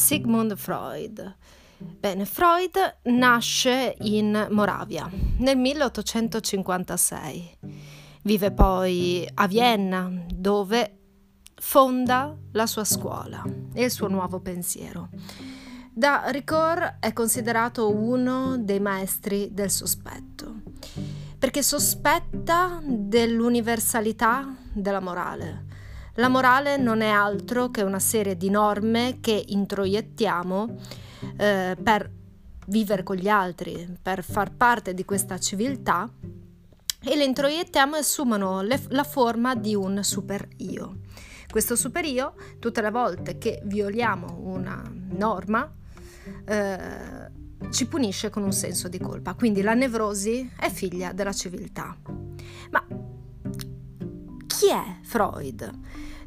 Sigmund Freud. Bene, Freud nasce in Moravia nel 1856. Vive poi a Vienna, dove fonda la sua scuola e il suo nuovo pensiero. Da Ricord è considerato uno dei maestri del sospetto, perché sospetta dell'universalità della morale. La morale non è altro che una serie di norme che introiettiamo eh, per vivere con gli altri, per far parte di questa civiltà e le introiettiamo e assumono le, la forma di un super io. Questo super io, tutte le volte che violiamo una norma, eh, ci punisce con un senso di colpa. Quindi la nevrosi è figlia della civiltà. Ma chi è Freud?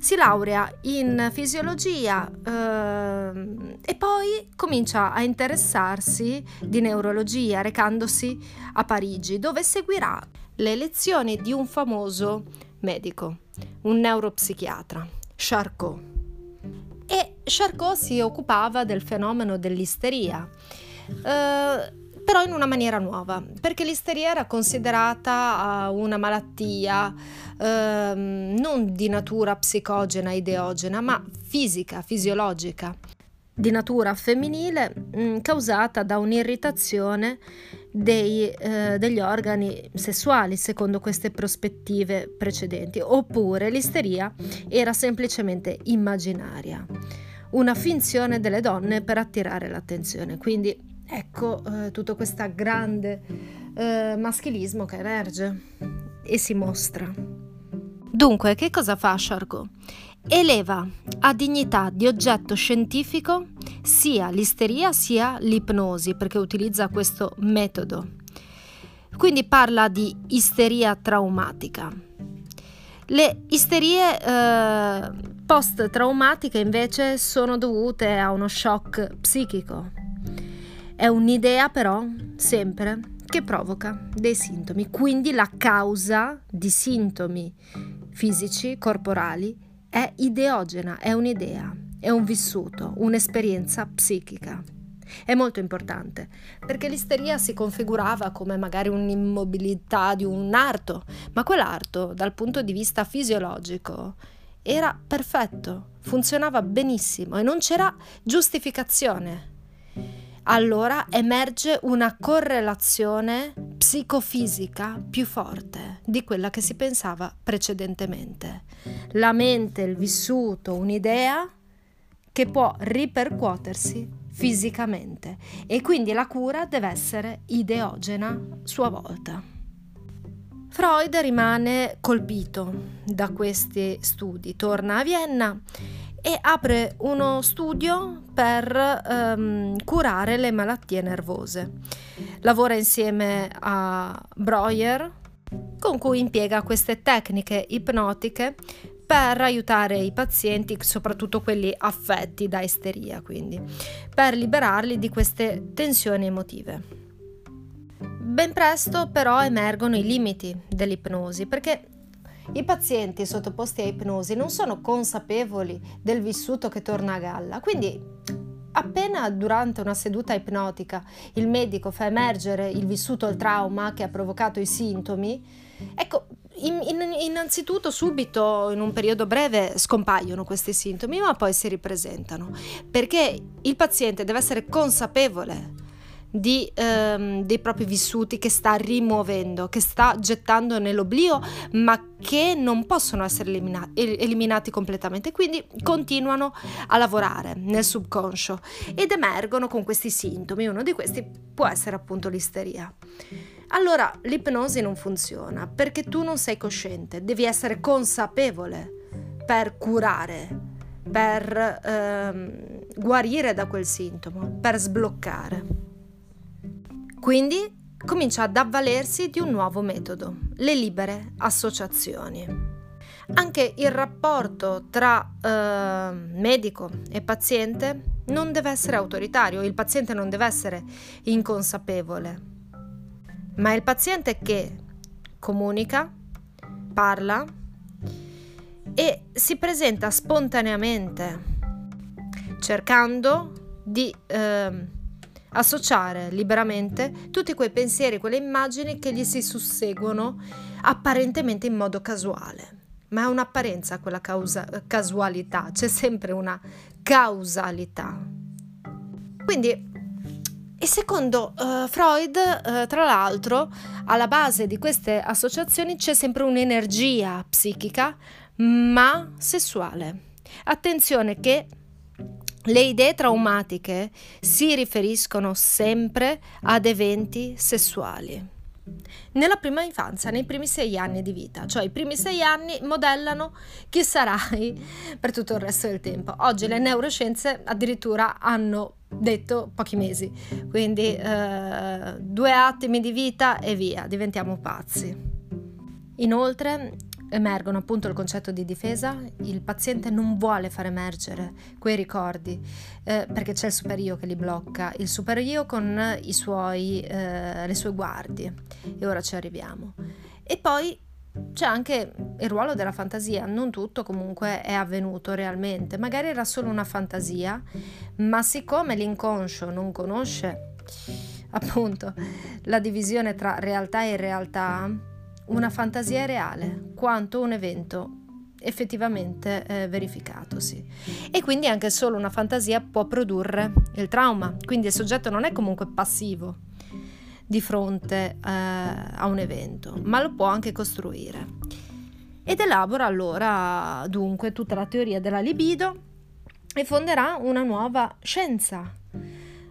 Si laurea in fisiologia eh, e poi comincia a interessarsi di neurologia recandosi a Parigi, dove seguirà le lezioni di un famoso medico, un neuropsichiatra, Charcot. E Charcot si occupava del fenomeno dell'isteria. Eh, però in una maniera nuova, perché l'isteria era considerata uh, una malattia uh, non di natura psicogena, ideogena, ma fisica, fisiologica, di natura femminile, mh, mm, causata da un'irritazione dei, uh, degli organi sessuali, secondo queste prospettive precedenti, oppure l'isteria era semplicemente immaginaria, una finzione delle donne per attirare l'attenzione. Quindi ecco eh, tutto questo grande eh, maschilismo che emerge e si mostra. Dunque, che cosa fa Charcot? Eleva a dignità di oggetto scientifico sia l'isteria sia l'ipnosi, perché utilizza questo metodo. Quindi parla di isteria traumatica. Le isterie eh, post-traumatiche invece sono dovute a uno shock psichico, è un'idea però sempre che provoca dei sintomi, quindi la causa di sintomi fisici, corporali, è ideogena, è un'idea, è un vissuto, un'esperienza psichica. È molto importante perché l'isteria si configurava come magari un'immobilità di un arto, ma quell'arto dal punto di vista fisiologico era perfetto, funzionava benissimo e non c'era giustificazione allora emerge una correlazione psicofisica più forte di quella che si pensava precedentemente. La mente, il vissuto, un'idea che può ripercuotersi fisicamente e quindi la cura deve essere ideogena a sua volta. Freud rimane colpito da questi studi, torna a Vienna e apre uno studio per um, curare le malattie nervose. Lavora insieme a Breuer, con cui impiega queste tecniche ipnotiche per aiutare i pazienti, soprattutto quelli affetti da isteria, quindi, per liberarli di queste tensioni emotive. Ben presto però emergono i limiti dell'ipnosi, perché i pazienti sottoposti a ipnosi non sono consapevoli del vissuto che torna a galla, quindi appena durante una seduta ipnotica il medico fa emergere il vissuto, il trauma che ha provocato i sintomi, ecco, in, in, innanzitutto subito in un periodo breve scompaiono questi sintomi, ma poi si ripresentano, perché il paziente deve essere consapevole di, ehm, dei propri vissuti che sta rimuovendo, che sta gettando nell'oblio, ma che non possono essere elimina- eliminati completamente, quindi continuano a lavorare nel subconscio ed emergono con questi sintomi. Uno di questi può essere appunto l'isteria. Allora l'ipnosi non funziona perché tu non sei cosciente, devi essere consapevole per curare, per ehm, guarire da quel sintomo, per sbloccare. Quindi comincia ad avvalersi di un nuovo metodo, le libere associazioni. Anche il rapporto tra eh, medico e paziente non deve essere autoritario, il paziente non deve essere inconsapevole, ma è il paziente che comunica, parla e si presenta spontaneamente, cercando di eh, associare liberamente tutti quei pensieri, quelle immagini che gli si susseguono apparentemente in modo casuale. Ma è un'apparenza quella causa- casualità, c'è sempre una causalità. Quindi e secondo uh, Freud, uh, tra l'altro, alla base di queste associazioni c'è sempre un'energia psichica, ma sessuale. Attenzione che le idee traumatiche si riferiscono sempre ad eventi sessuali. Nella prima infanzia, nei primi sei anni di vita, cioè i primi sei anni modellano chi sarai per tutto il resto del tempo. Oggi le neuroscienze addirittura hanno detto pochi mesi, quindi eh, due attimi di vita e via, diventiamo pazzi. Inoltre emergono appunto il concetto di difesa, il paziente non vuole far emergere quei ricordi eh, perché c'è il super io che li blocca, il super io con suoi, eh, le sue guardie e ora ci arriviamo. E poi c'è anche il ruolo della fantasia, non tutto comunque è avvenuto realmente, magari era solo una fantasia, ma siccome l'inconscio non conosce appunto la divisione tra realtà e irrealtà, una fantasia reale quanto un evento effettivamente eh, verificatosi. E quindi anche solo una fantasia può produrre il trauma, quindi il soggetto non è comunque passivo di fronte eh, a un evento, ma lo può anche costruire. Ed elabora allora dunque tutta la teoria della libido e fonderà una nuova scienza,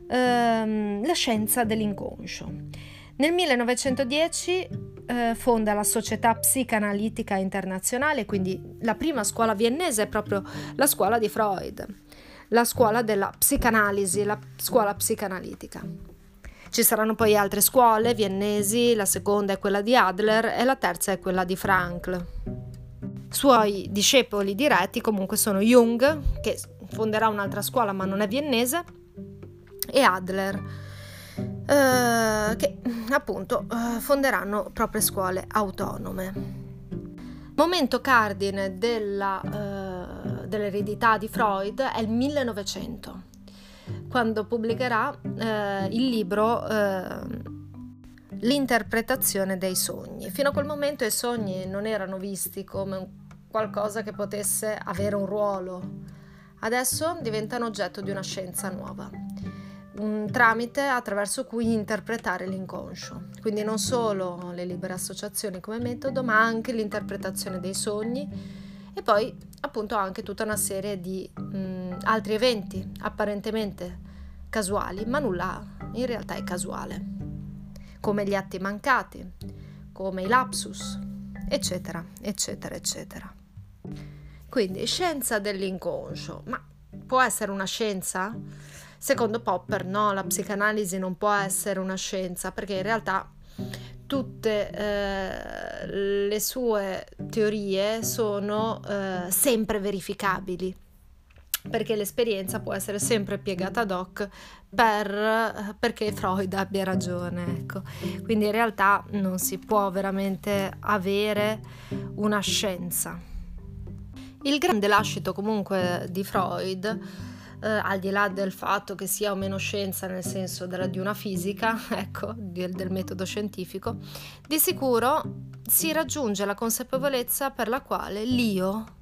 ehm, la scienza dell'inconscio. Nel 1910 eh, fonda la Società Psicanalitica Internazionale, quindi la prima scuola viennese è proprio la scuola di Freud, la scuola della psicanalisi, la scuola psicanalitica. Ci saranno poi altre scuole viennesi, la seconda è quella di Adler e la terza è quella di Frankl. Suoi discepoli diretti comunque sono Jung, che fonderà un'altra scuola ma non è viennese, e Adler eh, che appunto eh, fonderanno proprie scuole autonome. Momento cardine della, uh, dell'eredità di Freud è il 1900, quando pubblicherà uh, il libro L'interpretazione dei sogni. Fino a quel momento i sogni non erano visti come qualcosa che potesse avere un ruolo, adesso diventano oggetto di una scienza nuova un tramite attraverso cui interpretare l'inconscio. Quindi non solo le libere associazioni come metodo, ma anche l'interpretazione dei sogni e poi appunto anche tutta una serie di mh, altri eventi apparentemente casuali, ma nulla in realtà è casuale, come gli atti mancati, come i lapsus, eccetera, eccetera, eccetera. Quindi scienza dell'inconscio, ma può essere una scienza? Secondo Popper, no, la psicanalisi non può essere una scienza perché in realtà tutte eh, le sue teorie sono eh, sempre verificabili perché l'esperienza può essere sempre piegata ad hoc per, perché Freud abbia ragione. Ecco. Quindi in realtà non si può veramente avere una scienza. Il grande lascito comunque di Freud eh, al di là del fatto che sia o meno scienza nel senso della, di una fisica, ecco, del, del metodo scientifico, di sicuro si raggiunge la consapevolezza per la quale l'io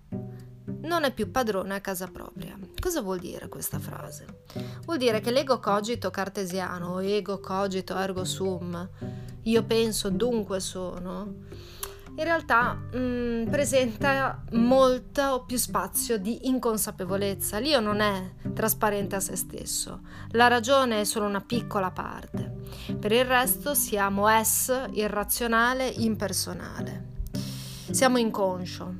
non è più padrone a casa propria. Cosa vuol dire questa frase? Vuol dire che l'ego cogito cartesiano, ego cogito ergo sum, io penso dunque sono, in realtà mh, mm, presenta molto più spazio di inconsapevolezza. L'io non è trasparente a se stesso, la ragione è solo una piccola parte. Per il resto siamo es irrazionale, impersonale. Siamo inconscio,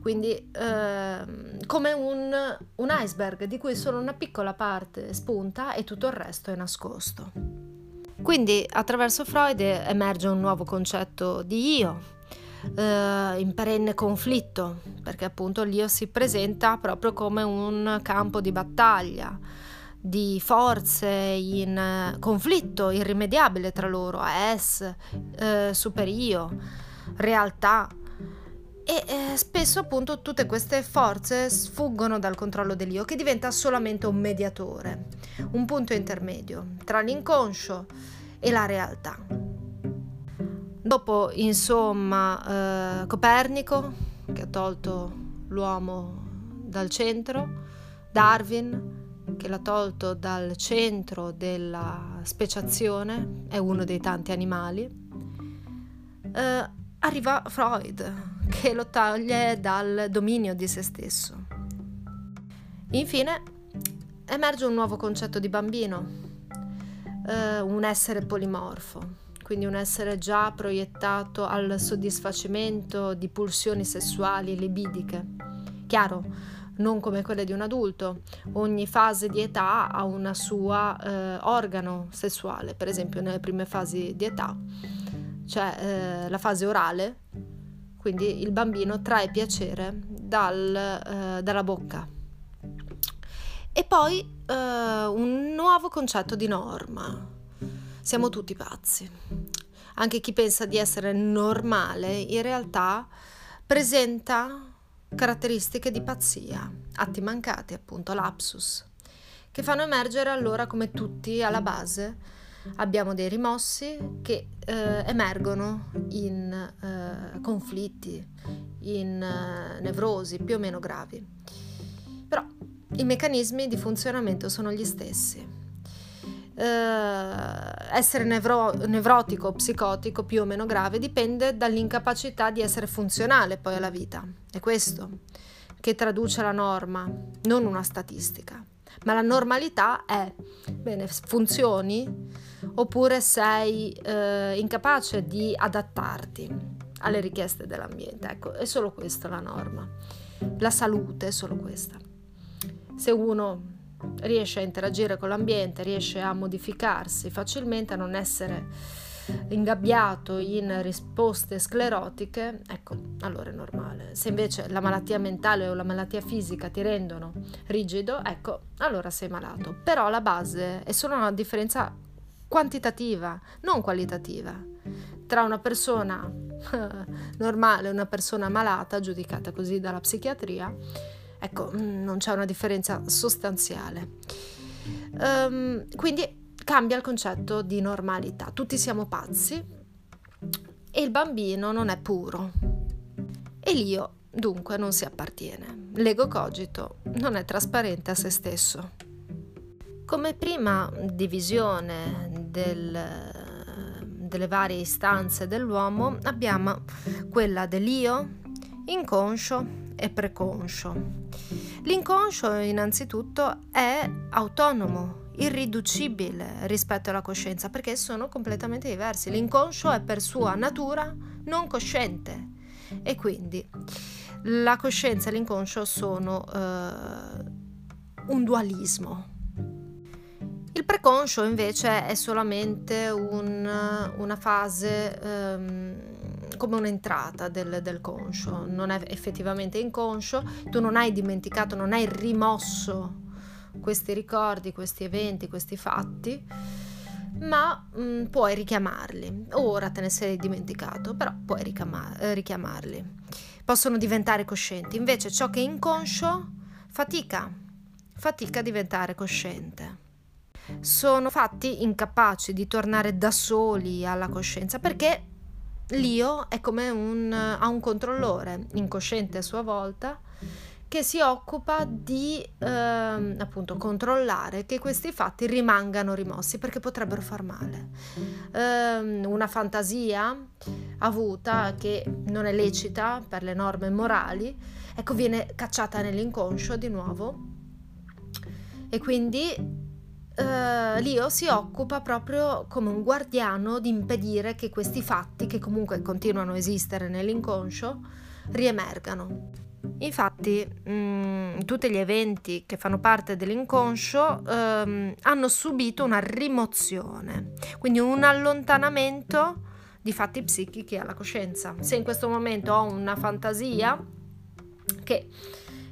quindi eh, come un, un iceberg di cui solo una piccola parte spunta e tutto il resto è nascosto. Quindi attraverso Freud emerge un nuovo concetto di io, eh, in perenne conflitto, perché appunto l'io si presenta proprio come un campo di battaglia di forze in eh, conflitto irrimediabile tra loro, es, eh, superio, realtà. E eh, spesso appunto tutte queste forze sfuggono dal controllo dell'io che diventa solamente un mediatore, un punto intermedio tra l'inconscio e la realtà. Dopo insomma eh, Copernico che ha tolto l'uomo dal centro, Darwin che l'ha tolto dal centro della speciazione, è uno dei tanti animali, eh, arriva Freud che lo toglie dal dominio di se stesso. Infine emerge un nuovo concetto di bambino, eh, un essere polimorfo, quindi un essere già proiettato al soddisfacimento di pulsioni sessuali libidiche. Chiaro, non come quelle di un adulto. Ogni fase di età ha un suo eh, organo sessuale, per esempio nelle prime fasi di età c'è eh, la fase orale quindi il bambino trae piacere dal, eh, dalla bocca. E poi eh, un nuovo concetto di norma. Siamo tutti pazzi. Anche chi pensa di essere normale in realtà presenta caratteristiche di pazzia, atti mancati appunto, lapsus, che fanno emergere allora come tutti alla base abbiamo dei rimossi che eh, emergono in eh, conflitti, in eh, nevrosi più o meno gravi. Però i meccanismi di funzionamento sono gli stessi. Uh, essere nevro- nevrotico o psicotico più o meno grave dipende dall'incapacità di essere funzionale poi alla vita. È questo che traduce la norma, non una statistica. Ma la normalità è, bene, funzioni oppure sei eh, incapace di adattarti alle richieste dell'ambiente. Ecco, è solo questa la norma. La salute è solo questa. Se uno riesce a interagire con l'ambiente, riesce a modificarsi facilmente, a non essere ingabbiato in risposte sclerotiche, ecco, allora è normale. Se invece la malattia mentale o la malattia fisica ti rendono rigido, ecco, allora sei malato. Però la base è solo una differenza quantitativa, non qualitativa, tra una persona normale e una persona malata, giudicata così dalla psichiatria, ecco, mm, non c'è una differenza sostanziale. Um, quindi cambia il concetto di normalità. Tutti siamo pazzi e il bambino non è puro. E l'io dunque non si appartiene. L'ego cogito non è trasparente a se stesso. Come prima divisione del, delle varie istanze dell'uomo abbiamo quella dell'io, inconscio e preconscio. L'inconscio innanzitutto è autonomo, irriducibile rispetto alla coscienza perché sono completamente diversi. L'inconscio è per sua natura non cosciente e quindi la coscienza e l'inconscio sono eh, un dualismo il preconscio invece è solamente un, una fase um, come un'entrata del, del, conscio, non è effettivamente inconscio, tu non hai dimenticato, non hai rimosso questi ricordi, questi eventi, questi fatti, ma um, puoi richiamarli. Ora te ne sei dimenticato, però puoi richiamar- eh, richiamarli. Possono diventare coscienti. Invece ciò che è inconscio fatica, fatica a diventare cosciente sono fatti incapaci di tornare da soli alla coscienza perché l'io è come un, ha un controllore incosciente a sua volta che si occupa di eh, appunto controllare che questi fatti rimangano rimossi perché potrebbero far male. Eh, una fantasia avuta che non è lecita per le norme morali, ecco viene cacciata nell'inconscio di nuovo e quindi Uh, Leo si occupa proprio come un guardiano di impedire che questi fatti, che comunque continuano a esistere nell'inconscio, riemergano. Infatti, mh, mm, tutti gli eventi che fanno parte dell'inconscio um, hanno subito una rimozione, quindi un allontanamento di fatti psichici alla coscienza. Se in questo momento ho una fantasia che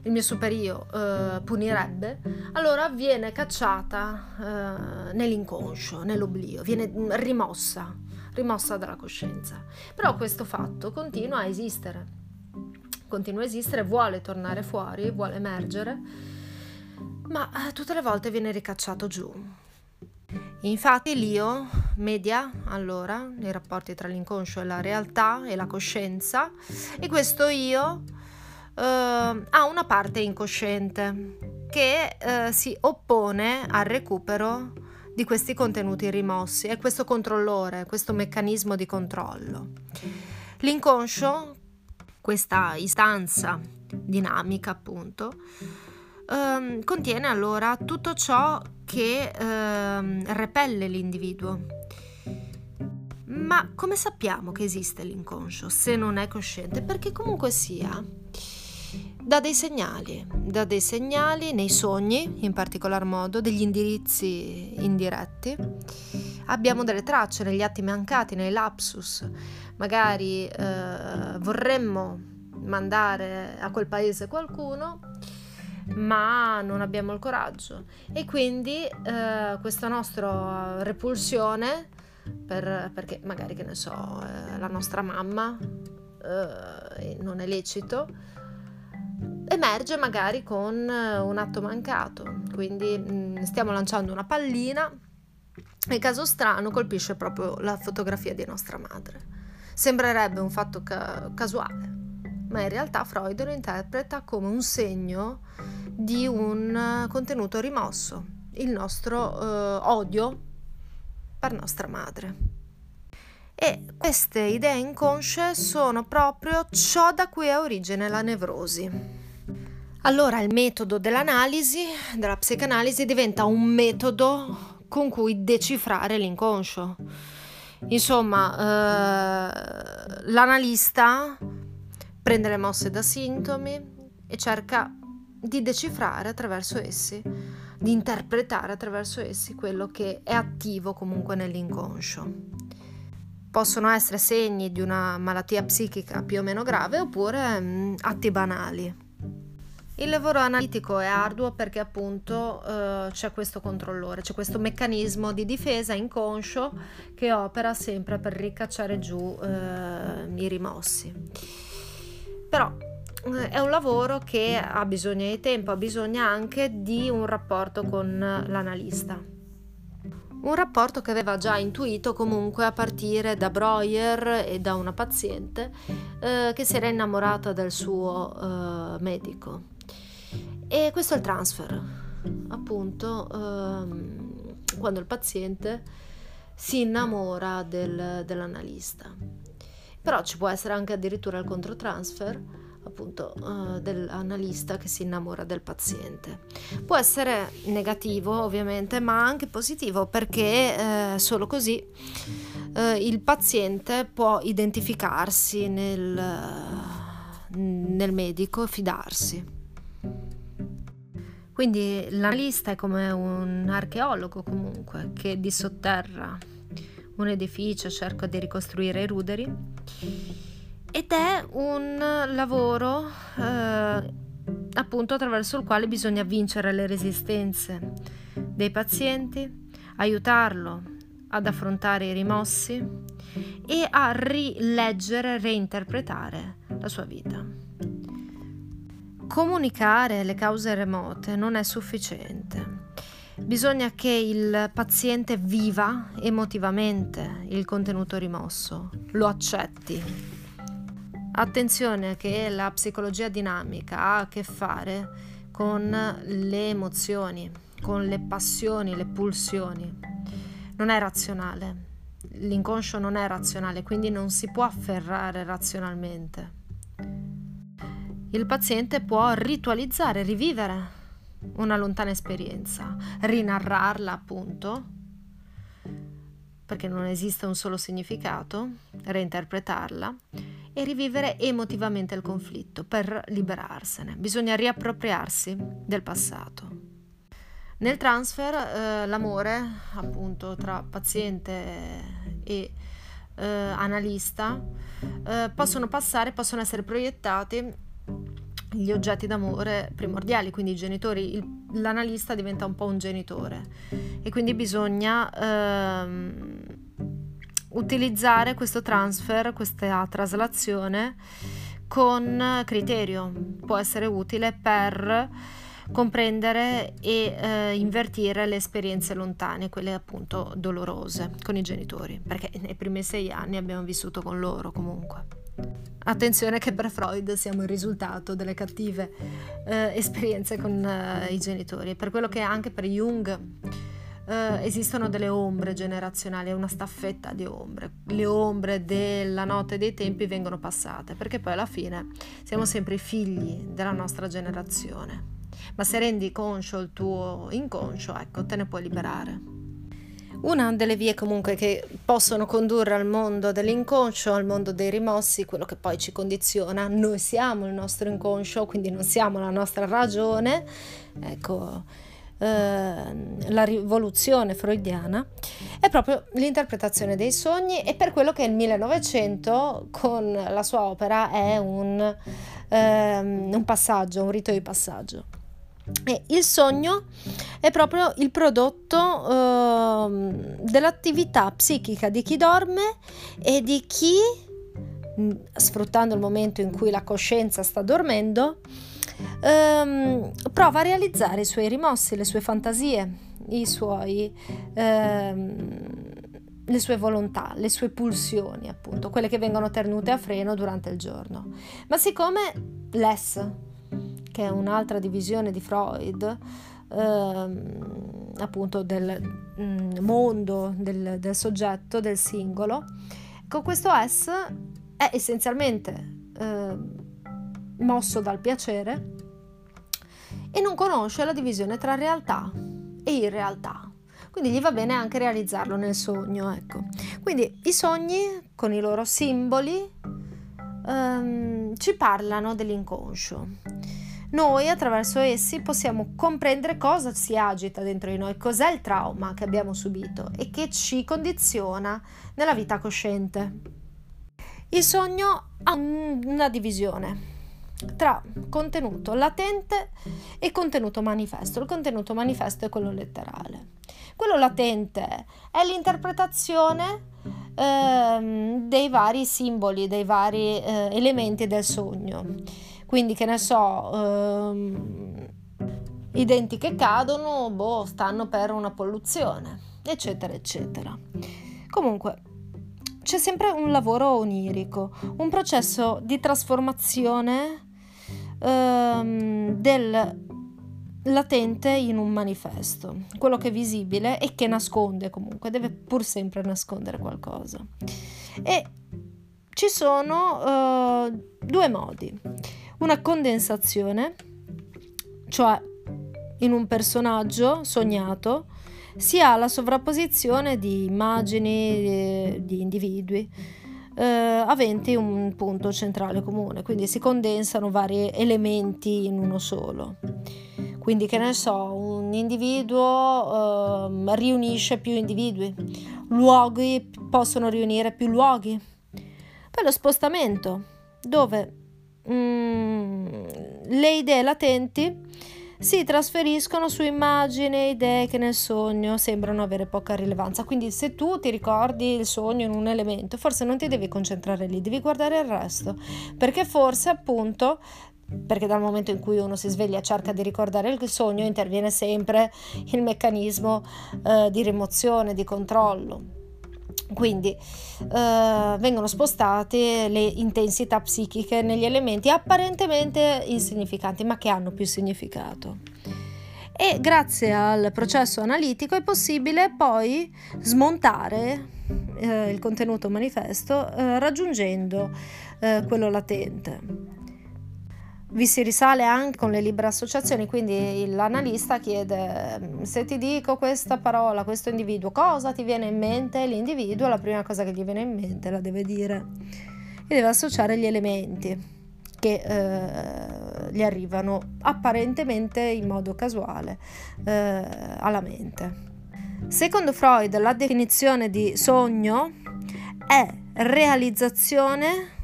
il mio superio eh, punirebbe, allora viene cacciata eh, nell'inconscio, nell'oblio, viene rimossa, rimossa dalla coscienza. Però questo fatto continua a esistere. continua a esistere, vuole tornare fuori, vuole emergere, ma eh, tutte le volte viene ricacciato giù. Infatti l'io media allora i rapporti tra l'inconscio e la realtà e la coscienza e questo io eh, ha una parte incosciente che eh, si oppone al recupero di questi contenuti rimossi, è questo controllore, questo meccanismo di controllo. L'inconscio, questa istanza dinamica appunto, ehm, contiene allora tutto ciò che ehm, repelle l'individuo. Ma come sappiamo che esiste l'inconscio se non è cosciente? Perché comunque sia, dà dei segnali, dà dei segnali nei sogni, in particolar modo, degli indirizzi indiretti. Abbiamo delle tracce negli atti mancati, nei lapsus. Magari eh, vorremmo mandare a quel paese qualcuno ma non abbiamo il coraggio e quindi eh, questa nostra repulsione per, perché magari che ne so eh, la nostra mamma eh, non è lecito emerge magari con eh, un atto mancato quindi mm, stiamo lanciando una pallina e caso strano colpisce proprio la fotografia di nostra madre sembrerebbe un fatto ca- casuale ma in realtà Freud lo interpreta come un segno di un eh, contenuto rimosso, il nostro eh, odio per nostra madre. E queste idee inconsce sono proprio ciò da cui ha origine la nevrosi. Allora il metodo dell'analisi, della psicanalisi, diventa un metodo con cui decifrare l'inconscio. Insomma, eh, l'analista prende le mosse da sintomi e cerca di decifrare attraverso essi, di interpretare attraverso essi quello che è attivo comunque nell'inconscio. Possono essere segni di una malattia psichica più o meno grave oppure mh, mm, atti banali. Il lavoro analitico è arduo perché appunto eh, c'è questo controllore, c'è questo meccanismo di difesa inconscio che opera sempre per ricacciare giù eh, i rimossi. Però è un lavoro che ha bisogno di tempo, ha bisogno anche di un rapporto con l'analista. Un rapporto che aveva già intuito comunque a partire da Breuer e da una paziente eh, che si era innamorata del suo eh, medico. E questo è il transfer, appunto, ehm, quando il paziente si innamora del, dell'analista. Però ci può essere anche addirittura il controtransfer appunto uh, dell'analista che si innamora del paziente. Può essere negativo ovviamente, ma anche positivo perché eh, solo così eh, il paziente può identificarsi nel, nel medico e fidarsi. Quindi l'analista è come un archeologo comunque che disotterra un edificio, cerca di ricostruire i ruderi ed è un lavoro eh, appunto attraverso il quale bisogna vincere le resistenze dei pazienti, aiutarlo ad affrontare i rimossi e a rileggere, reinterpretare la sua vita. Comunicare le cause remote non è sufficiente. Bisogna che il paziente viva emotivamente il contenuto rimosso, lo accetti, Attenzione che la psicologia dinamica ha a che fare con le emozioni, con le passioni, le pulsioni. Non è razionale. L'inconscio non è razionale, quindi non si può afferrare razionalmente. Il paziente può ritualizzare, rivivere una lontana esperienza, rinarrarla appunto, perché non esiste un solo significato, reinterpretarla e rivivere emotivamente il conflitto per liberarsene. Bisogna riappropriarsi del passato. Nel transfer eh, l'amore, appunto, tra paziente e eh, analista eh, possono passare, possono essere proiettati gli oggetti d'amore primordiali, quindi i genitori, il, l'analista diventa un po' un genitore e quindi bisogna ehm, utilizzare questo transfer, questa traslazione con criterio, può essere utile per comprendere e eh, invertire le esperienze lontane, quelle appunto dolorose con i genitori, perché nei primi sei anni abbiamo vissuto con loro comunque. Attenzione che per Freud siamo il risultato delle cattive eh, esperienze con eh, i genitori, per quello che anche per Jung eh, esistono delle ombre generazionali, è una staffetta di ombre. Le ombre della notte dei tempi vengono passate, perché poi alla fine siamo sempre i figli della nostra generazione. Ma se rendi conscio il tuo inconscio, ecco, te ne puoi liberare. Una delle vie comunque che possono condurre al mondo dell'inconscio, al mondo dei rimossi, quello che poi ci condiziona, noi siamo il nostro inconscio, quindi non siamo la nostra ragione, ecco, eh, la rivoluzione freudiana è proprio l'interpretazione dei sogni e per quello che il 1900 con la sua opera è un, ehm, un passaggio, un rito di passaggio. E il sogno è proprio il prodotto eh, dell'attività psichica di chi dorme e di chi, sfruttando il momento in cui la coscienza sta dormendo, ehm, prova a realizzare i suoi rimossi, le sue fantasie, suoi, ehm, le sue volontà, le sue pulsioni, appunto, quelle che vengono tenute a freno durante il giorno. Ma siccome l'ES, che è un'altra divisione di Freud, ehm, appunto del mm, mondo del, del, soggetto, del singolo, con questo S è essenzialmente eh, mosso dal piacere e non conosce la divisione tra realtà e irrealtà. Quindi gli va bene anche realizzarlo nel sogno, ecco. Quindi i sogni con i loro simboli ehm, ci parlano dell'inconscio. Noi attraverso essi possiamo comprendere cosa si agita dentro di noi, cos'è il trauma che abbiamo subito e che ci condiziona nella vita cosciente. Il sogno ha una divisione tra contenuto latente e contenuto manifesto. Il contenuto manifesto è quello letterale. Quello latente è l'interpretazione ehm, dei vari simboli, dei vari eh, elementi del sogno. Quindi, che ne so, ehm, i denti che cadono, boh, stanno per una polluzione, eccetera, eccetera. Comunque, c'è sempre un lavoro onirico, un processo di trasformazione ehm, del latente in un manifesto, quello che è visibile e che nasconde comunque, deve pur sempre nascondere qualcosa. E ci sono uh, due modi, una condensazione, cioè in un personaggio sognato si ha la sovrapposizione di immagini, di individui, eh, aventi un punto centrale comune, quindi si condensano vari elementi in uno solo. Quindi che ne so, un individuo eh, riunisce più individui, luoghi possono riunire più luoghi. Poi lo spostamento, dove mm, le idee latenti si trasferiscono su immagini e idee che nel sogno sembrano avere poca rilevanza. Quindi se tu ti ricordi il sogno in un elemento, forse non ti devi concentrare lì, devi guardare il resto, perché forse appunto perché dal momento in cui uno si sveglia e cerca di ricordare il sogno interviene sempre il meccanismo eh, di rimozione, di controllo. Quindi eh, vengono spostate le intensità psichiche negli elementi apparentemente insignificanti, ma che hanno più significato. E grazie al processo analitico è possibile poi smontare eh, il contenuto manifesto eh, raggiungendo eh, quello latente vi si risale anche con le libere associazioni, quindi l'analista chiede se ti dico questa parola, questo individuo, cosa ti viene in mente? L'individuo la prima cosa che gli viene in mente la deve dire e deve associare gli elementi che eh, gli arrivano apparentemente in modo casuale eh, alla mente. Secondo Freud la definizione di sogno è realizzazione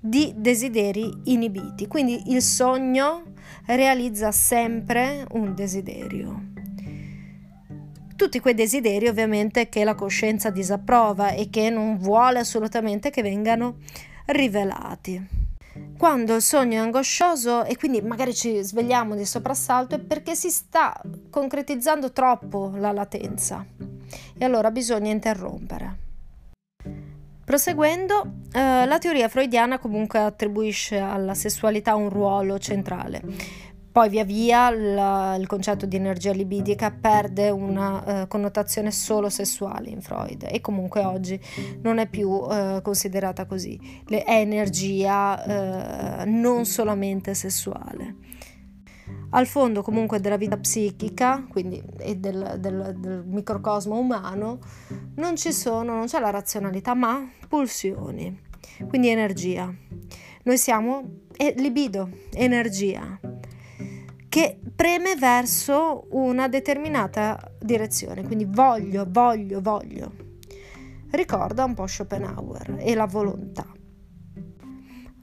di desideri inibiti. Quindi il sogno realizza sempre un desiderio. Tutti quei desideri ovviamente che la coscienza disapprova e che non vuole assolutamente che vengano rivelati. Quando il sogno è angoscioso e quindi magari ci svegliamo di soprassalto è perché si sta concretizzando troppo la latenza e allora bisogna interrompere. Proseguendo, eh, la teoria freudiana comunque attribuisce alla sessualità un ruolo centrale. Poi via via la, il concetto di energia libidica perde una eh, connotazione solo sessuale in Freud e comunque oggi non è più eh, considerata così. Le, è energia eh, non solamente sessuale. Al fondo comunque della vita psichica, quindi e del, del, del microcosmo umano, non ci sono, non c'è la razionalità, ma pulsioni, quindi energia. Noi siamo libido, energia che preme verso una determinata direzione, quindi voglio, voglio, voglio. Ricorda un po' Schopenhauer e la volontà.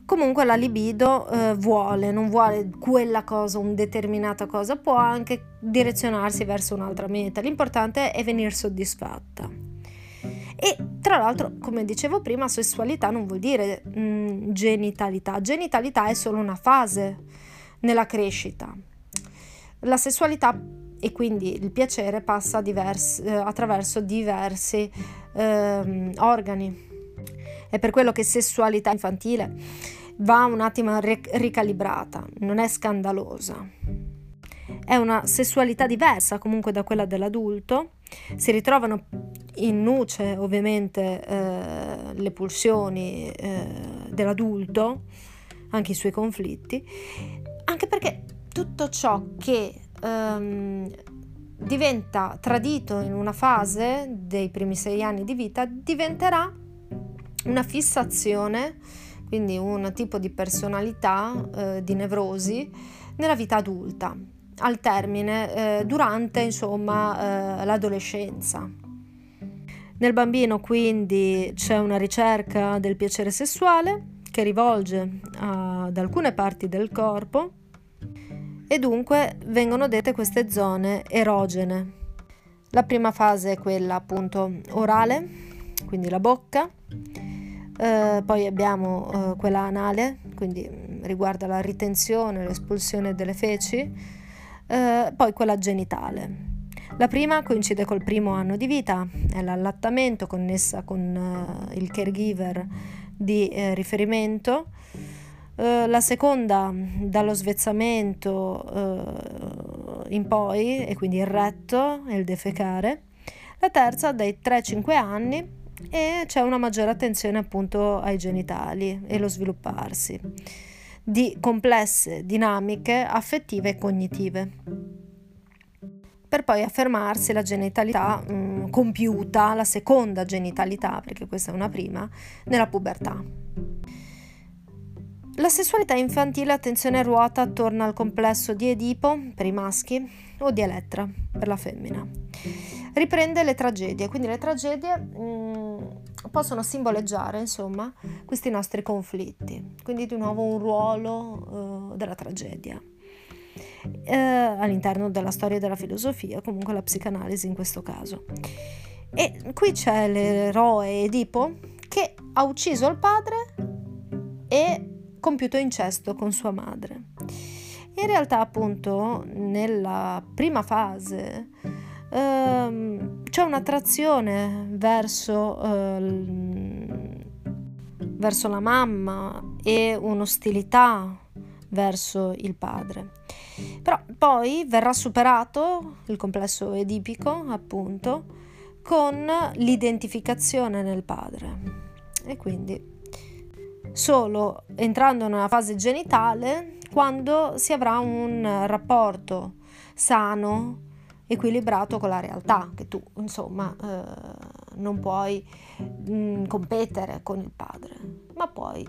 Comunque la libido eh, vuole, non vuole quella cosa, una determinata cosa, può anche direzionarsi verso un'altra meta. L'importante è venire soddisfatta. E tra l'altro, come dicevo prima, sessualità non vuol dire mh, mm, genitalità. Genitalità è solo una fase nella crescita. La sessualità e quindi il piacere passa diversi, eh, attraverso diversi eh, organi. È per quello che sessualità infantile va un attimo ricalibrata, non è scandalosa. È una sessualità diversa comunque da quella dell'adulto. Si ritrovano in nuce ovviamente eh, le pulsioni eh, dell'adulto, anche i suoi conflitti, anche perché tutto ciò che ehm, diventa tradito in una fase dei primi sei anni di vita diventerà una fissazione, quindi un tipo di personalità, eh, di nevrosi nella vita adulta, al termine, eh, durante insomma eh, l'adolescenza. Nel bambino quindi c'è una ricerca del piacere sessuale che rivolge ad alcune parti del corpo e dunque vengono dette queste zone erogene. La prima fase è quella appunto orale, quindi la bocca, eh, poi abbiamo eh, quella anale, quindi riguarda la ritenzione, l'espulsione delle feci, eh, poi quella genitale. La prima coincide col primo anno di vita, è l'allattamento connessa con eh, il caregiver di eh, riferimento la seconda dallo svezzamento in poi, e quindi il retto e il defecare. La terza dai 3-5 anni e c'è una maggiore attenzione appunto ai genitali e lo svilupparsi di complesse dinamiche affettive e cognitive per poi affermarsi la genitalità mh, mm, compiuta, la seconda genitalità, perché questa è una prima, nella pubertà. La sessualità infantile, attenzione, ruota attorno al complesso di Edipo per i maschi o di Elettra per la femmina. Riprende le tragedie, quindi le tragedie mh, mm, possono simboleggiare insomma questi nostri conflitti, quindi di nuovo un ruolo uh, della tragedia. Eh, all'interno della storia della filosofia, comunque la psicanalisi in questo caso. E qui c'è l'eroe Edipo che ha ucciso il padre e compiuto incesto con sua madre. In realtà, appunto, nella prima fase ehm, c'è un'attrazione verso, eh, verso la mamma e un'ostilità verso il padre. Però poi verrà superato il complesso edipico, appunto, con l'identificazione nel padre. E quindi solo entrando nella fase genitale quando si avrà un rapporto sano, equilibrato con la realtà, che tu insomma eh, non puoi mh, mm, competere con il padre, ma puoi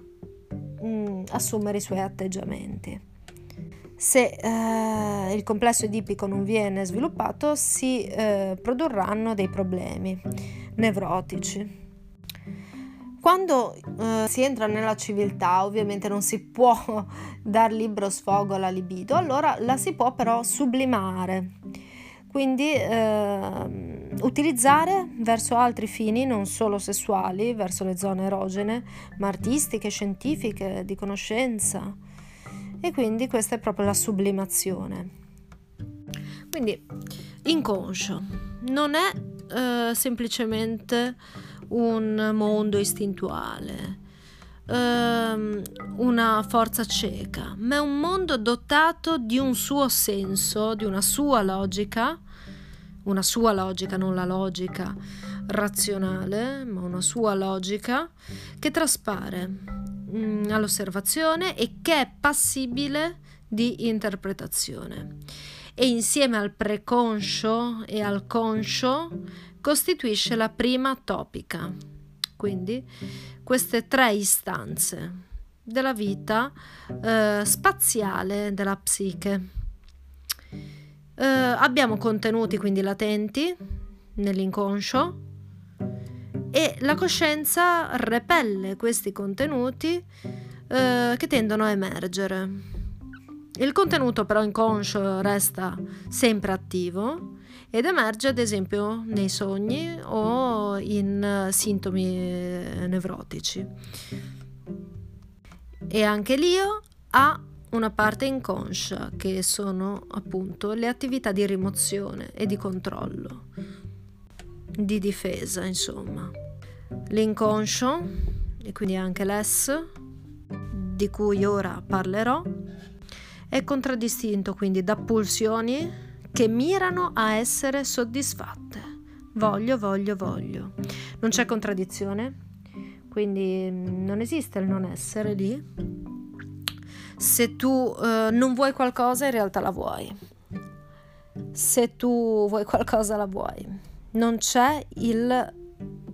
mh, mm, assumere i suoi atteggiamenti. Se eh, il complesso edipico non viene sviluppato, si eh, produrranno dei problemi nevrotici. Quando eh, si entra nella civiltà ovviamente non si può dar libero sfogo alla libido, allora la si può però sublimare. Quindi eh, utilizzare verso altri fini non solo sessuali, verso le zone erogene, ma artistiche, scientifiche, di conoscenza. E quindi questa è proprio la sublimazione. Quindi inconscio non è eh, semplicemente un mondo istintuale, ehm, una forza cieca, ma è un mondo dotato di un suo senso, di una sua logica, una sua logica, non la logica razionale, ma una sua logica che traspare mh, mm, all'osservazione e che è passibile di interpretazione. E insieme al preconscio e al conscio costituisce la prima topica. Quindi queste tre istanze della vita eh, spaziale della psiche. Eh, abbiamo contenuti quindi latenti nell'inconscio e la coscienza repelle questi contenuti eh, che tendono a emergere. Il contenuto però inconscio resta sempre attivo ed emerge ad esempio nei sogni o in sintomi nevrotici. E anche l'io ha una parte inconscia che sono appunto le attività di rimozione e di controllo, di difesa insomma. L'inconscio, e quindi anche l'ess, di cui ora parlerò, è contraddistinto quindi da pulsioni che mirano a essere soddisfatte. Voglio, voglio, voglio. Non c'è contraddizione, quindi non esiste il non essere lì, se tu eh, non vuoi qualcosa in realtà la vuoi. Se tu vuoi qualcosa la vuoi. Non c'è il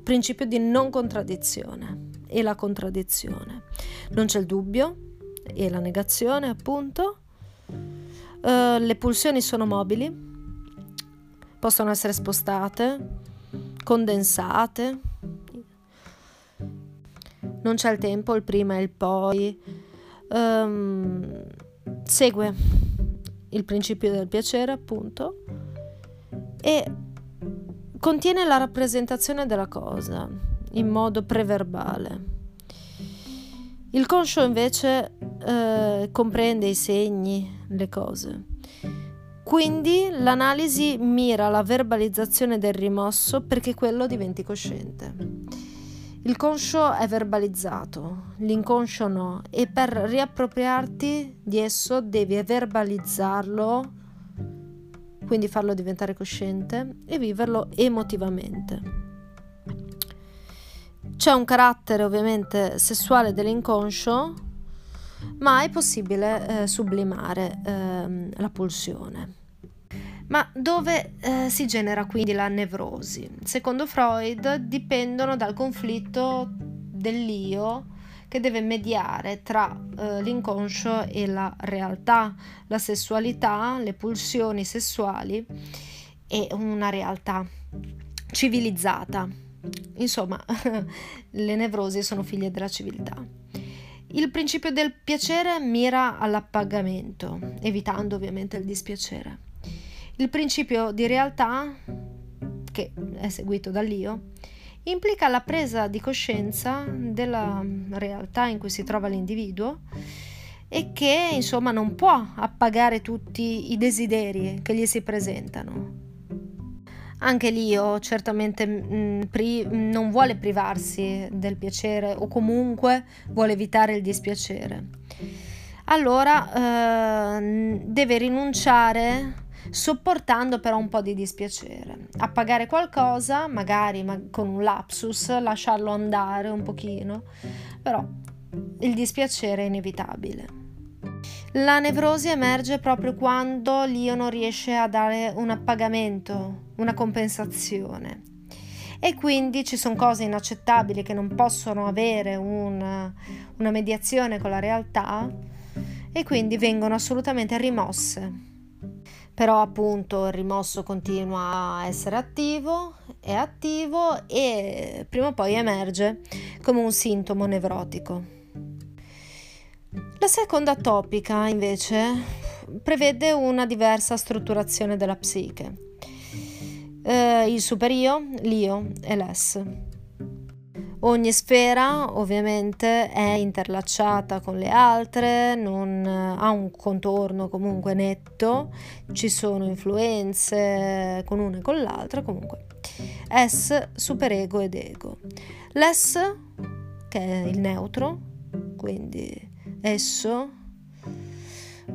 principio di non contraddizione e la contraddizione. Non c'è il dubbio e la negazione, appunto. Uh, le pulsioni sono mobili, possono essere spostate, condensate. Non c'è il tempo, il prima e il poi um, segue il principio del piacere, appunto, e contiene la rappresentazione della cosa in modo preverbale. Il conscio invece eh, comprende i segni, le cose. Quindi l'analisi mira alla verbalizzazione del rimosso perché quello diventi cosciente. Il conscio è verbalizzato, l'inconscio no, e per riappropriarti di esso devi verbalizzarlo, quindi farlo diventare cosciente e viverlo emotivamente. C'è un carattere ovviamente sessuale dell'inconscio, ma è possibile eh, sublimare eh, la pulsione. Ma dove eh, si genera quindi la nevrosi? Secondo Freud dipendono dal conflitto dell'io che deve mediare tra eh, l'inconscio e la realtà, la sessualità, le pulsioni sessuali e una realtà civilizzata. Insomma, le nevrosi sono figlie della civiltà. Il principio del piacere mira all'appagamento, evitando ovviamente il dispiacere. Il principio di realtà, che è seguito dall'io, implica la presa di coscienza della realtà in cui si trova l'individuo e che insomma non può appagare tutti i desideri che gli si presentano. Anche l'io certamente mh, mm, pri- non vuole privarsi del piacere o comunque vuole evitare il dispiacere. Allora eh, deve rinunciare sopportando però un po' di dispiacere. Appagare qualcosa, magari ma con un lapsus, lasciarlo andare un pochino, però il dispiacere è inevitabile. La nevrosi emerge proprio quando l'io non riesce a dare un appagamento, una compensazione. E quindi ci sono cose inaccettabili che non possono avere una, una mediazione con la realtà e quindi vengono assolutamente rimosse però appunto il rimosso continua a essere attivo, è attivo e prima o poi emerge come un sintomo nevrotico. La seconda topica invece prevede una diversa strutturazione della psiche. eh, il superio, l'io e l'ess. Ogni sfera ovviamente è interlacciata con le altre, non ha un contorno comunque netto, ci sono influenze con una e con l'altra, comunque S, superego ed ego. L'S, che è il neutro, quindi esso,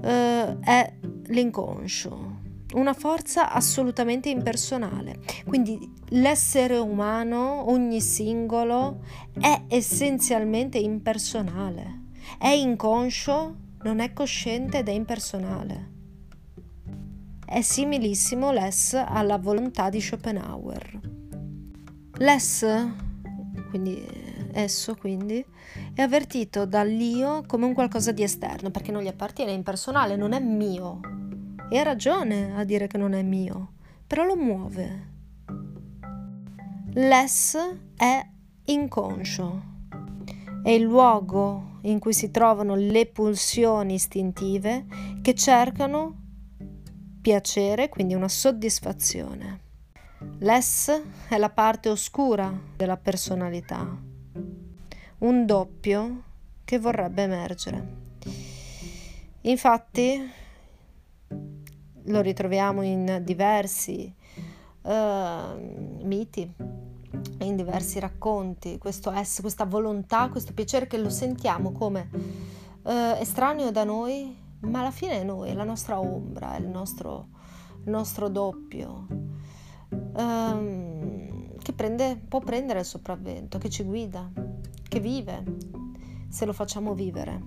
eh, è l'inconscio, una forza assolutamente impersonale. Quindi l'essere umano, ogni singolo, è essenzialmente impersonale. È inconscio, non è cosciente ed è impersonale. È similissimo l'ess alla volontà di Schopenhauer. L'ess, quindi esso quindi, è avvertito dall'io come un qualcosa di esterno, perché non gli appartiene, è impersonale, non è mio. E ha ragione a dire che non è mio, però lo muove. L'ess è inconscio, è il luogo in cui si trovano le pulsioni istintive che cercano piacere, quindi una soddisfazione. L'ess è la parte oscura della personalità, un doppio che vorrebbe emergere. Infatti, lo ritroviamo in diversi uh, miti, in diversi racconti, questo ess, questa volontà, questo piacere che lo sentiamo come uh, estraneo da noi, ma alla fine è noi, è la nostra ombra, è il nostro, il nostro doppio, um, che prende, può prendere il sopravvento, che ci guida, che vive, se lo facciamo vivere,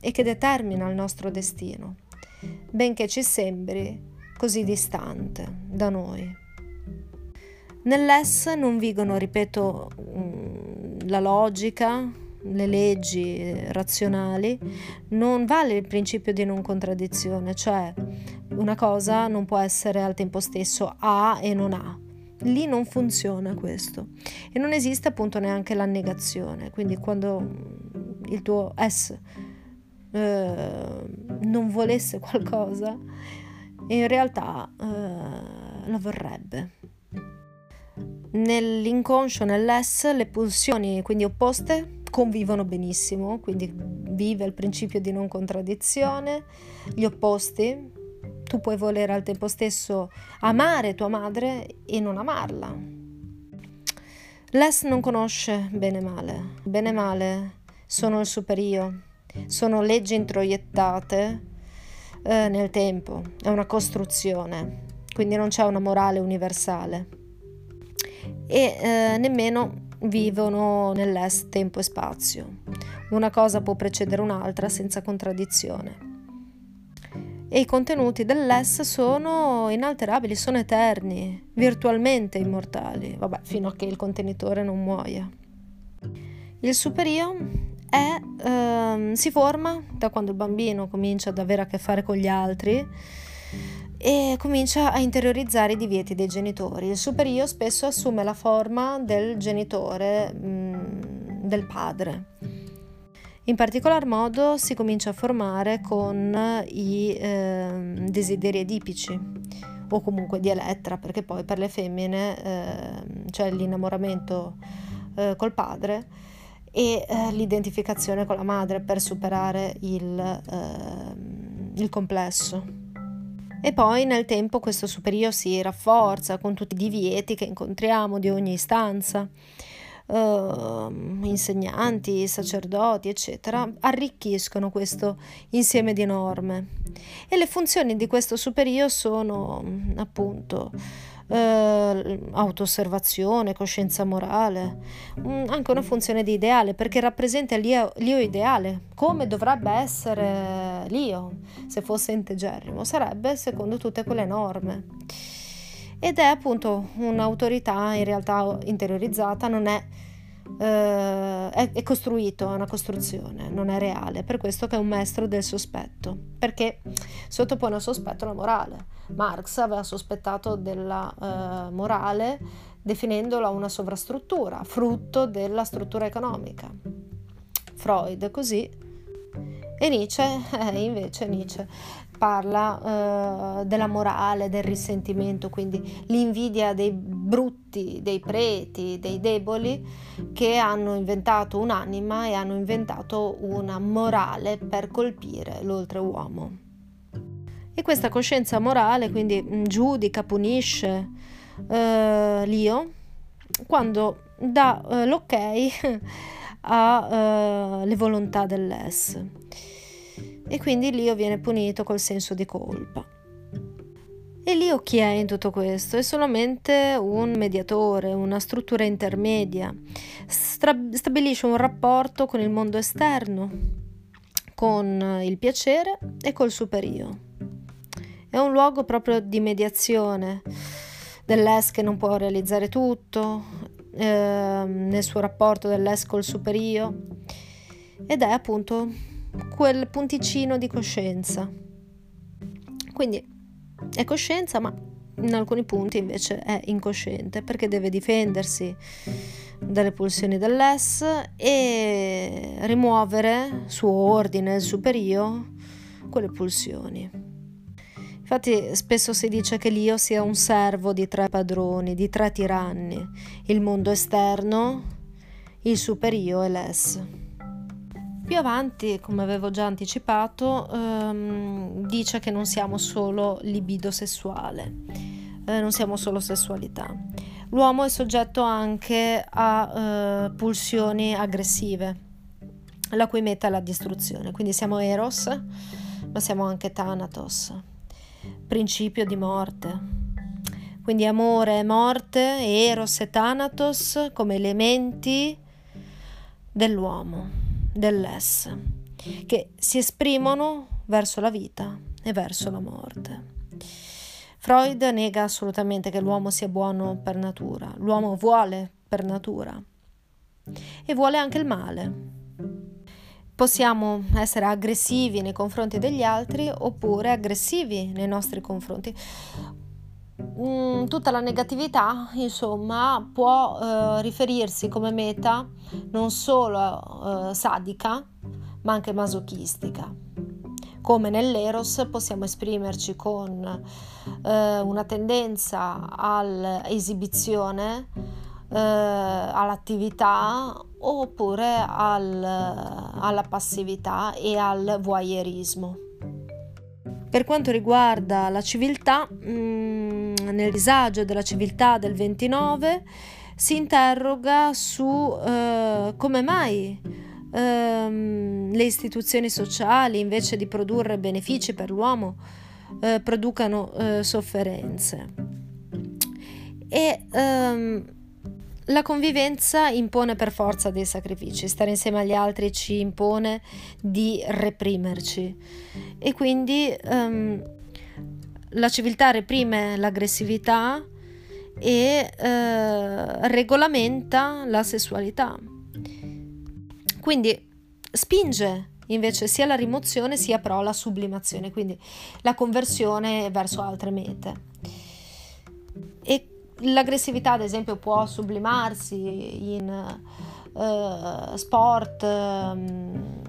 e che determina il nostro destino benché ci sembri così distante da noi. Nell'ess non vigono, ripeto, mm, la logica, le leggi razionali, non vale il principio di non contraddizione, cioè una cosa non può essere al tempo stesso A e non A. Lì non funziona questo. E non esiste appunto neanche la negazione, quindi quando il tuo S eh, non volesse qualcosa, in realtà eh, lo vorrebbe. Nell'inconscio, nell'ess, le pulsioni quindi opposte convivono benissimo, quindi vive il principio di non contraddizione, gli opposti, tu puoi volere al tempo stesso amare tua madre e non amarla. L'ess non conosce bene male, bene male sono il superio, sono leggi introiettate eh, nel tempo, è una costruzione, quindi non c'è una morale universale e eh, nemmeno vivono nell'est tempo e spazio. Una cosa può precedere un'altra senza contraddizione. E i contenuti dell'S sono inalterabili, sono eterni, virtualmente immortali, vabbè, fino a che il contenitore non muoia. Il superio è, ehm, si forma da quando il bambino comincia ad avere a che fare con gli altri e comincia a interiorizzare i divieti dei genitori. Il superio spesso assume la forma del genitore, mh, mm, del padre. In particolar modo si comincia a formare con i eh, desideri edipici o comunque di Elettra, perché poi per le femmine eh, c'è l'innamoramento eh, col padre e eh, l'identificazione con la madre per superare il, eh, il complesso. E poi nel tempo questo superio si rafforza con tutti i divieti che incontriamo di ogni istanza. Uh, insegnanti, sacerdoti, eccetera, arricchiscono questo insieme di norme. E le funzioni di questo superio sono appunto eh, autoosservazione, coscienza morale, mm, anche una funzione di ideale perché rappresenta l'io, l'io ideale, come dovrebbe essere l'io se fosse integerrimo, sarebbe secondo tutte quelle norme. Ed è appunto un'autorità in realtà interiorizzata, non è Uh, è, costruito, è una costruzione, non è reale, per questo che è un maestro del sospetto, perché sottopone al sospetto la morale. Marx aveva sospettato della uh, morale definendola una sovrastruttura, frutto della struttura economica. Freud così E Nietzsche, eh, invece, Nietzsche parla eh, della morale, del risentimento, quindi l'invidia dei brutti, dei preti, dei deboli che hanno inventato un'anima e hanno inventato una morale per colpire l'oltreuomo. E questa coscienza morale quindi mm, giudica, punisce eh, l'io quando dà eh, l'ok alle eh, volontà dell'es e quindi l'io viene punito col senso di colpa. E l'io chi è in tutto questo? È solamente un mediatore, una struttura intermedia, Stra- stabilisce un rapporto con il mondo esterno, con il piacere e col superio. È un luogo proprio di mediazione dell'es che non può realizzare tutto, eh, nel suo rapporto dell'es col superio ed è appunto quel punticino di coscienza. Quindi è coscienza, ma in alcuni punti invece è incosciente perché deve difendersi dalle pulsioni dell'S e rimuovere suo ordine, il superio, quelle pulsioni. Infatti spesso si dice che l'io sia un servo di tre padroni, di tre tiranni, il mondo esterno, il superio e l'es. Più avanti, come avevo già anticipato, ehm, dice che non siamo solo libido sessuale, eh, non siamo solo sessualità. L'uomo è soggetto anche a eh, pulsioni aggressive, la cui meta è la distruzione. Quindi siamo Eros, ma siamo anche Thanatos, principio di morte. Quindi amore e morte, Eros e Thanatos come elementi dell'uomo dell'ess, che si esprimono verso la vita e verso la morte. Freud nega assolutamente che l'uomo sia buono per natura, l'uomo vuole per natura e vuole anche il male. Possiamo essere aggressivi nei confronti degli altri oppure aggressivi nei nostri confronti. Mm, tutta la negatività, insomma, può eh, riferirsi come meta non solo eh, sadica, ma anche masochistica. Come nell'eros possiamo esprimerci con eh, una tendenza all'esibizione, eh, all'attività oppure al, alla passività e al voyeurismo. Per quanto riguarda la civiltà, mh, mm, nel disagio della civiltà del 29 si interroga su eh, come mai ehm, le istituzioni sociali, invece di produrre benefici per l'uomo, eh, producano eh, sofferenze. E ehm, la convivenza impone per forza dei sacrifici, stare insieme agli altri ci impone di reprimerci e quindi um, la civiltà reprime l'aggressività e uh, regolamenta la sessualità. Quindi spinge invece sia la rimozione sia però la sublimazione, quindi la conversione verso altre mete. E L'aggressività, ad esempio, può sublimarsi in uh, sport um,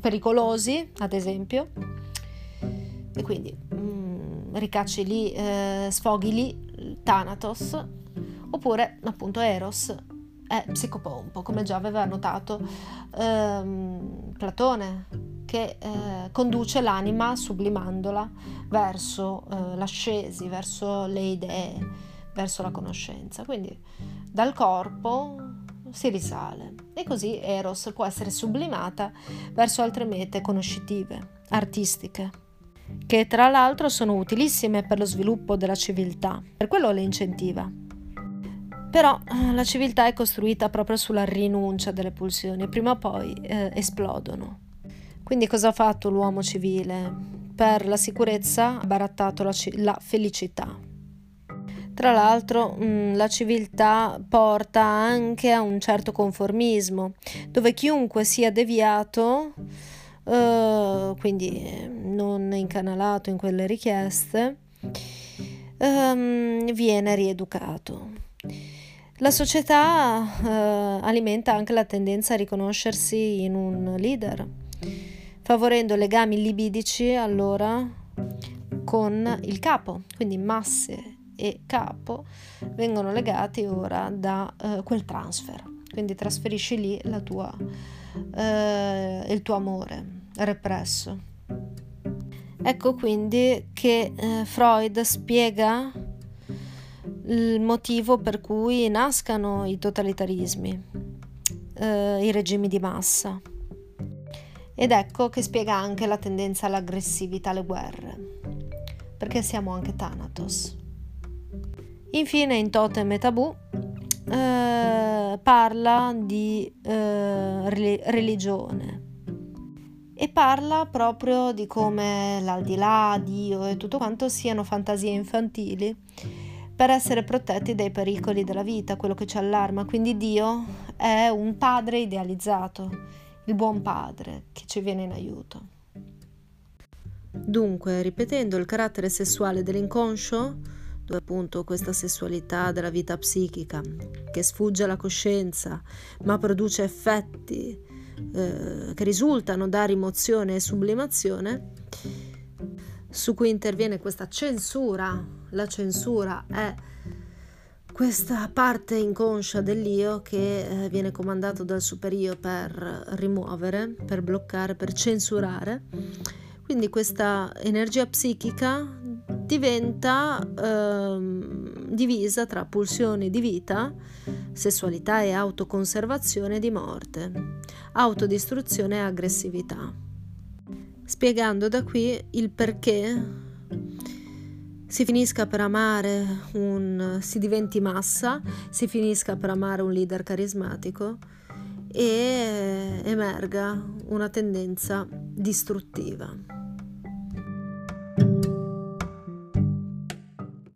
pericolosi, ad esempio, e quindi um, ricacci lì, uh, sfoghi lì, Thanatos, oppure appunto Eros. È psicopompo, come già aveva notato um, Platone, che eh, conduce l'anima sublimandola verso eh, l'ascesi, verso le idee verso la conoscenza. Quindi dal corpo si risale. E così Eros può essere sublimata verso altre mete conoscitive, artistiche, che tra l'altro sono utilissime per lo sviluppo della civiltà, per quello le incentiva. Però eh, la civiltà è costruita proprio sulla rinuncia delle pulsioni e prima o poi eh, esplodono. Quindi cosa ha fatto l'uomo civile? Per la sicurezza ha barattato la, ci- la felicità, tra l'altro mh, mm, la civiltà porta anche a un certo conformismo, dove chiunque sia deviato, eh, quindi non incanalato in quelle richieste, ehm, viene rieducato. La società eh, alimenta anche la tendenza a riconoscersi in un leader favorendo legami libidici allora con il capo, quindi masse e capo vengono legati ora da uh, quel transfer, quindi trasferisci lì tua, uh, il tuo amore represso. Ecco quindi che uh, Freud spiega il motivo per cui nascano i totalitarismi, eh, i regimi di massa. Ed ecco che spiega anche la tendenza all'aggressività alle guerre, perché siamo anche Thanatos. Infine in Totem e Tabù eh, parla di eh, religione e parla proprio di come l'aldilà, Dio e tutto quanto siano fantasie infantili per essere protetti dai pericoli della vita, quello che ci allarma. Quindi Dio è un padre idealizzato, il buon padre che ci viene in aiuto. Dunque, ripetendo il carattere sessuale dell'inconscio, dove appunto questa sessualità della vita psichica che sfugge alla coscienza ma produce effetti eh, che risultano da rimozione e sublimazione, su cui interviene questa censura la censura è questa parte inconscia dell'io che eh, viene comandato dal superio per rimuovere, per bloccare, per censurare. Quindi questa energia psichica diventa ehm, divisa tra pulsioni di vita, sessualità e autoconservazione di morte, autodistruzione e aggressività. Spiegando da qui il perché si finisca per amare un si diventi massa, si finisca per amare un leader carismatico e emerga una tendenza distruttiva.